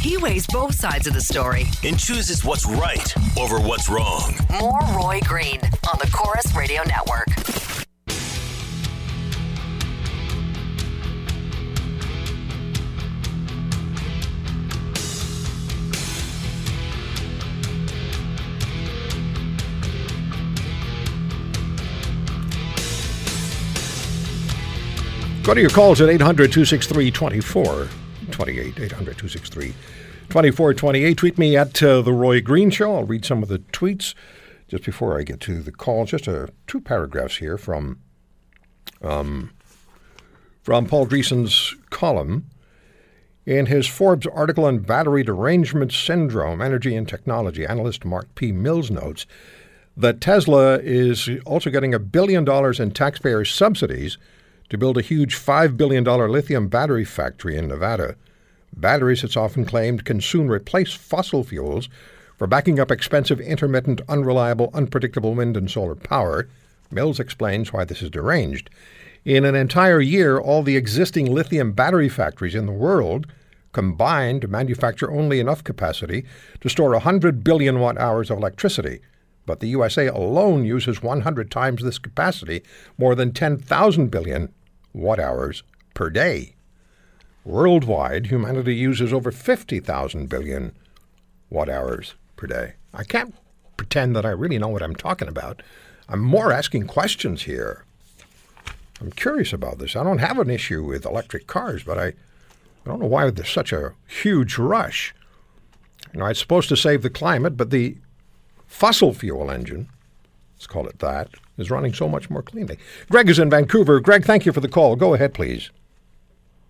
He weighs both sides of the story. and chooses what's right over what's wrong. More Roy Green on the Corus Radio Network. Go to your calls at 800 263 2428. 800 263 2428. Tweet me at uh, The Roy Green Show. I'll read some of the tweets just before I get to the call. Just uh, two paragraphs here from, um, from Paul Driessen's column. In his Forbes article on battery derangement syndrome, energy and technology, analyst Mark P. Mills notes that Tesla is also getting a billion dollars in taxpayer subsidies to build a huge $5 billion lithium battery factory in Nevada. Batteries, it's often claimed, can soon replace fossil fuels for backing up expensive, intermittent, unreliable, unpredictable wind and solar power. Mills explains why this is deranged. In an entire year, all the existing lithium battery factories in the world combined to manufacture only enough capacity to store 100 billion watt hours of electricity. But the USA alone uses 100 times this capacity, more than 10,000 billion watt hours per day. Worldwide, humanity uses over 50,000 billion watt hours per day. I can't pretend that I really know what I'm talking about. I'm more asking questions here. I'm curious about this. I don't have an issue with electric cars, but I, I don't know why there's such a huge rush. You know, it's supposed to save the climate, but the fossil fuel engine, let's call it that, is running so much more cleanly. Greg is in Vancouver. Greg, thank you for the call. Go ahead, please.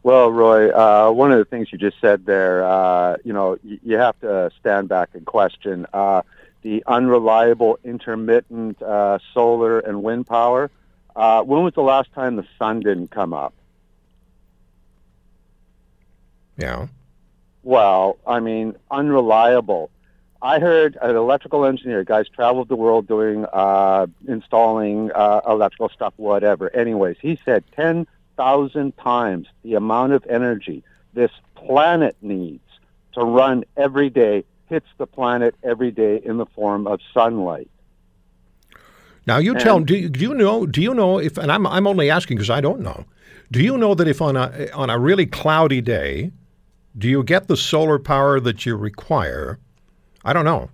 Well, Roy, uh, one of the things you just said there, uh, you know, y- you have to stand back and question uh, the unreliable intermittent uh, solar and wind power. Uh, when was the last time the sun didn't come up? Yeah. Well, I mean, unreliable. I heard an electrical engineer, guys traveled the world doing, uh, installing uh, electrical stuff, whatever. Anyways, he said 10,000 times the amount of energy this planet needs to run every day hits the planet every day in the form of sunlight. Now you tell. Do you, do you know? Do you know if? And I'm I'm only asking because I don't know. Do you know that if on a on a really cloudy day, do you get the solar power that you require? I don't know.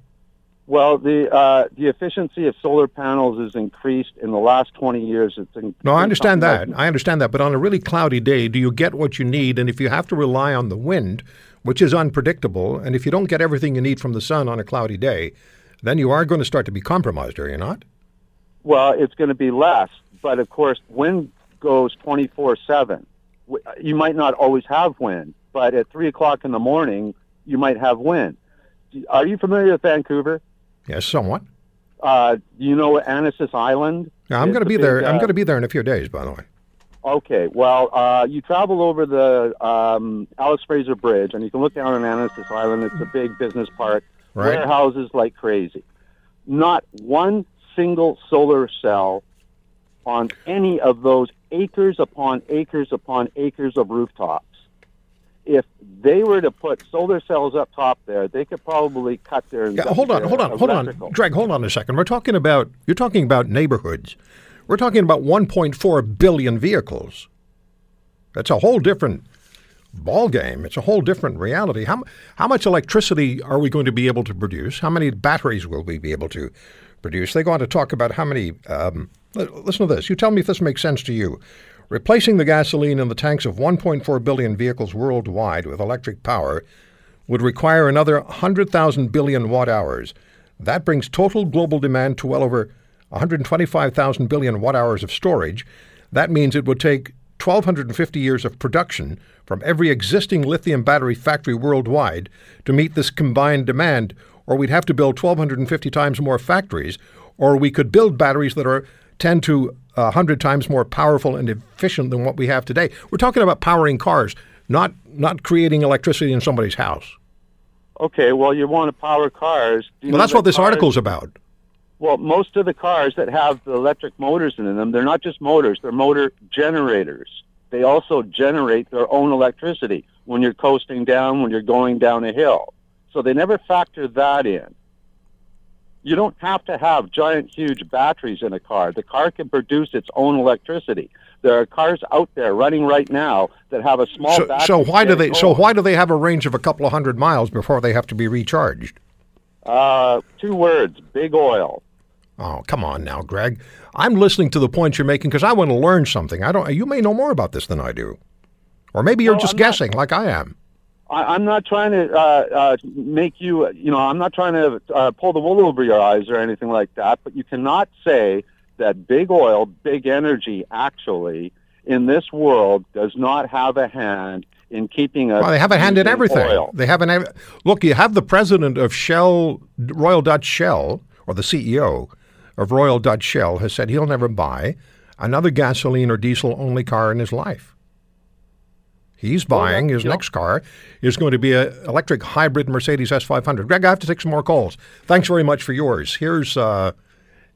Well, the uh, the efficiency of solar panels is increased in the last 20 years. It's in, No, I understand that. I understand that. But on a really cloudy day, do you get what you need? And if you have to rely on the wind, which is unpredictable, and if you don't get everything you need from the sun on a cloudy day, then you are going to start to be compromised, are you not? Well, it's going to be less, but of course, wind goes 24 7. You might not always have wind, but at 3 o'clock in the morning, you might have wind. Are you familiar with Vancouver? Yes, somewhat. Uh, do you know Annacis Island? Now, I'm going to be there. big, I'm uh, going to be there in a few days, by the way. Okay, well, uh, you travel over the um, Alex Fraser Bridge, and you can look down on Annacis Island. It's a big business park, Right. warehouses like crazy. Not one single solar cell on any of those acres upon acres upon acres of rooftops. If they were to put solar cells up top there, they could probably cut their. Yeah, hold on, their hold on, hold on, electrical. Greg. Hold on a second. We're talking about you're talking about neighborhoods. We're talking about 1.4 billion vehicles. That's a whole different ball game. It's a whole different reality. How how much electricity are we going to be able to produce? How many batteries will we be able to produce? They go on to talk about how many. Um, listen to this. You tell me if this makes sense to you. Replacing the gasoline in the tanks of 1.4 billion vehicles worldwide with electric power would require another 100,000 billion watt hours. That brings total global demand to well over 125,000 billion watt hours of storage. That means it would take 1,250 years of production from every existing lithium battery factory worldwide to meet this combined demand, or we'd have to build 1,250 times more factories, or we could build batteries that are 10 to 100 times more powerful and efficient than what we have today. We're talking about powering cars, not, not creating electricity in somebody's house. Okay, well, you want to power cars. Well, that's what this cars- article's about. Well, most of the cars that have the electric motors in them, they're not just motors, they're motor generators. They also generate their own electricity when you're coasting down, when you're going down a hill. So they never factor that in. You don't have to have giant, huge batteries in a car. The car can produce its own electricity. There are cars out there running right now that have a small So, battery. so why do they? So why do they have a range of a couple of hundred miles before they have to be recharged? Uh, two words: big oil. Oh, come on now, Greg. I'm listening to the points you're making because I want to learn something. I don't. You may know more about this than I do, or maybe you're No, just I'm not. guessing, like I am. I, I'm not trying to uh, uh, make you, you know, I'm not trying to uh, pull the wool over your eyes or anything like that. But you cannot say that big oil, big energy, actually, in this world, does not have a hand in keeping us. Well, they have a hand in everything. Oil. They have an look. You have the president of Shell, Royal Dutch Shell, or the CEO of Royal Dutch Shell, has said he'll never buy another gasoline or diesel only car in his life. He's buying his you know- next car is going to be a electric hybrid Mercedes S500. Greg, I have to take some more calls. Thanks very much for yours. Here's uh,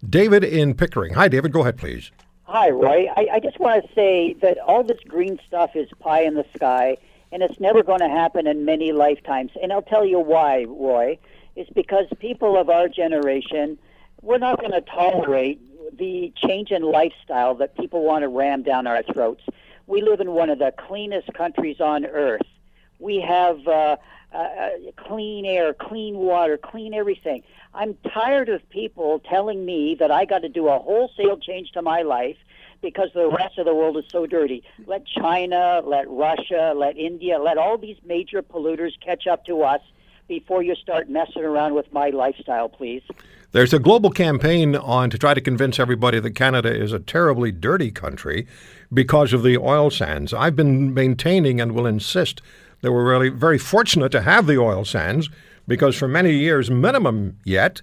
David in Pickering. Hi, David. Go ahead, please. Hi, Roy. I, I just want to say that all this green stuff is pie in the sky, and it's never going to happen in many lifetimes. And I'll tell you why, Roy. It's because people of our generation, we're not going to tolerate the change in lifestyle that people want to ram down our throats. We live in one of the cleanest countries on earth. We have uh, uh, clean air, clean water, clean everything. I'm tired of people telling me that I got to do a wholesale change to my life because the rest of the world is so dirty. Let China, let Russia, let India, let all these major polluters catch up to us before you start messing around with my lifestyle, please. There's a global campaign on to try to convince everybody that Canada is a terribly dirty country because of the oil sands. I've been maintaining and will insist that we're really very fortunate to have the oil sands because for many years, minimum yet,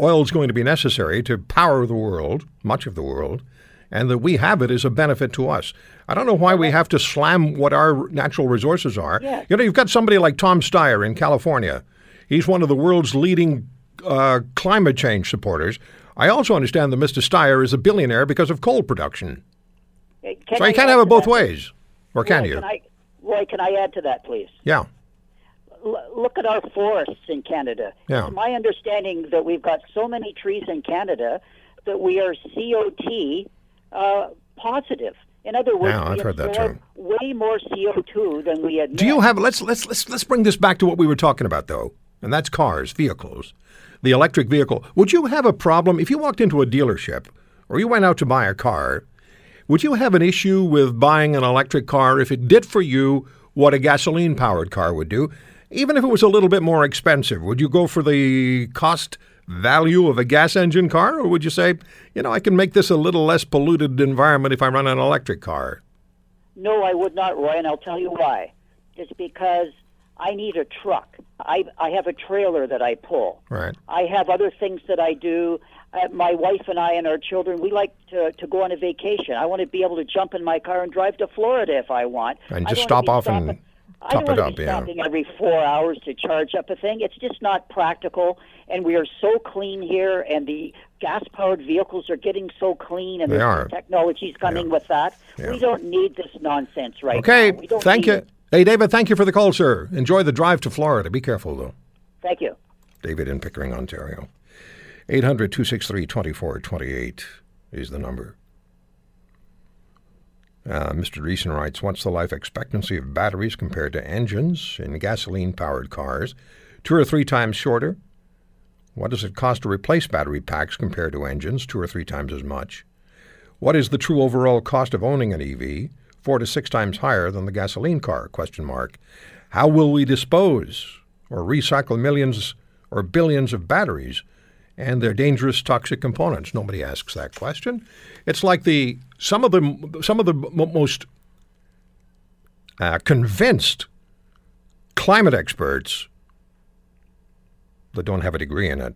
oil is going to be necessary to power the world, much of the world, and that we have it is a benefit to us. I don't know why we have to slam what our natural resources are. You know, you've got somebody like Tom Steyer in California. He's one of the world's leading uh, climate change supporters. I also understand that Mr. Steyer is a billionaire because of coal production. Can So I you can't have it both that? ways. Or can Roy, you? Can I, Roy, can I add to that, please? Yeah. L- look at our forests in Canada. Yeah. It's my understanding that we've got so many trees in Canada that we are COT uh, positive. In other words, Yeah, I've heard that absorb way more CO2 than we admit. Do you have let's let's let's let's bring this back to what we were talking about though, and that's cars, vehicles. The electric vehicle. Would you have a problem if you walked into a dealership or you went out to buy a car? Would you have an issue with buying an electric car if it did for you what a gasoline powered car would do? Even if it was a little bit more expensive, would you go for the cost value of a gas engine car or would you say, you know, I can make this a little less polluted environment if I run an electric car? No, I would not, Roy, and I'll tell you why. It's because I need a truck. I I have a trailer that I pull. Right. I have other things that I do. Uh, my wife and I and our children, we like to, to go on a vacation. I want to be able to jump in my car and drive to Florida if I want. And I just stop off and I don't wanna up, be yeah. every four hours to charge up a thing. It's just not practical. And we are so clean here, and the gas-powered vehicles are getting so clean, and They there's are. new technologies coming with that. Yeah. We don't need this nonsense right Okay, now. Don't thank you. it. Hey, David, thank you for the call, sir. Enjoy the drive to Florida. Be careful, though. Thank you. David in Pickering, Ontario. 800 263 2428 is the number. Uh, Mr. Driessen writes What's the life expectancy of batteries compared to engines in gasoline powered cars? Two or three times shorter? What does it cost to replace battery packs compared to engines? Two or three times as much. What is the true overall cost of owning an EV? Four to six times higher than the gasoline car? Question mark. How will we dispose or recycle millions or billions of batteries and their dangerous toxic components. Nobody asks that question. It's like the some of the some of the most uh, convinced climate experts that don't have a degree in it.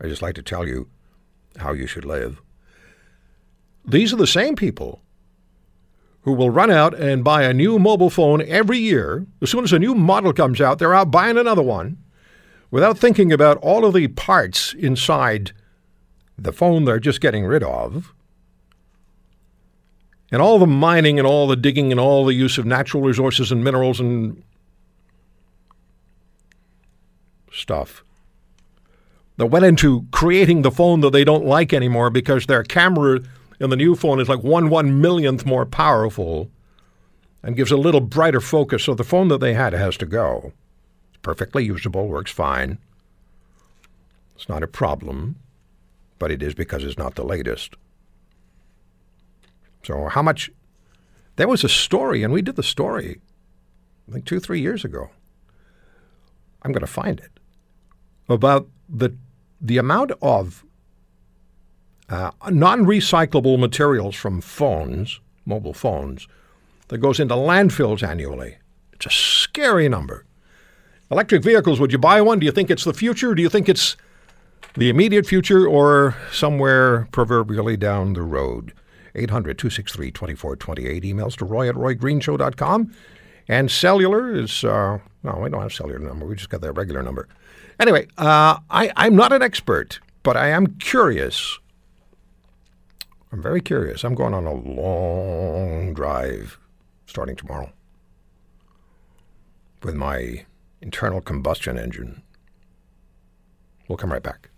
I just like to tell you how you should live. These are the same people who will run out and buy a new mobile phone every year. As soon as a new model comes out, they're out buying another one without thinking about all of the parts inside the phone they're just getting rid of. And all the mining and all the digging and all the use of natural resources and minerals and stuff that went into creating the phone that they don't like anymore because their camera in the new phone is like one one millionth more powerful and gives a little brighter focus. So the phone that they had has to go. Perfectly usable, works fine. It's not a problem, but it is because it's not the latest. So how much? There was a story, and we did the story, I think two, three years ago. I'm going to find it about the the amount of uh, non-recyclable materials from phones, mobile phones, that goes into landfills annually. It's a scary number. Electric vehicles, would you buy one? Do you think it's the future? Do you think it's the immediate future or somewhere proverbially down the road? 800 263 2428. Emails to roy at roygreenshow.com. And cellular is, uh, no, we don't have cellular number. We just got the regular number. Anyway, uh, I, I'm not an expert, but I am curious. I'm very curious. I'm going on a long drive starting tomorrow with my internal combustion engine. We'll come right back.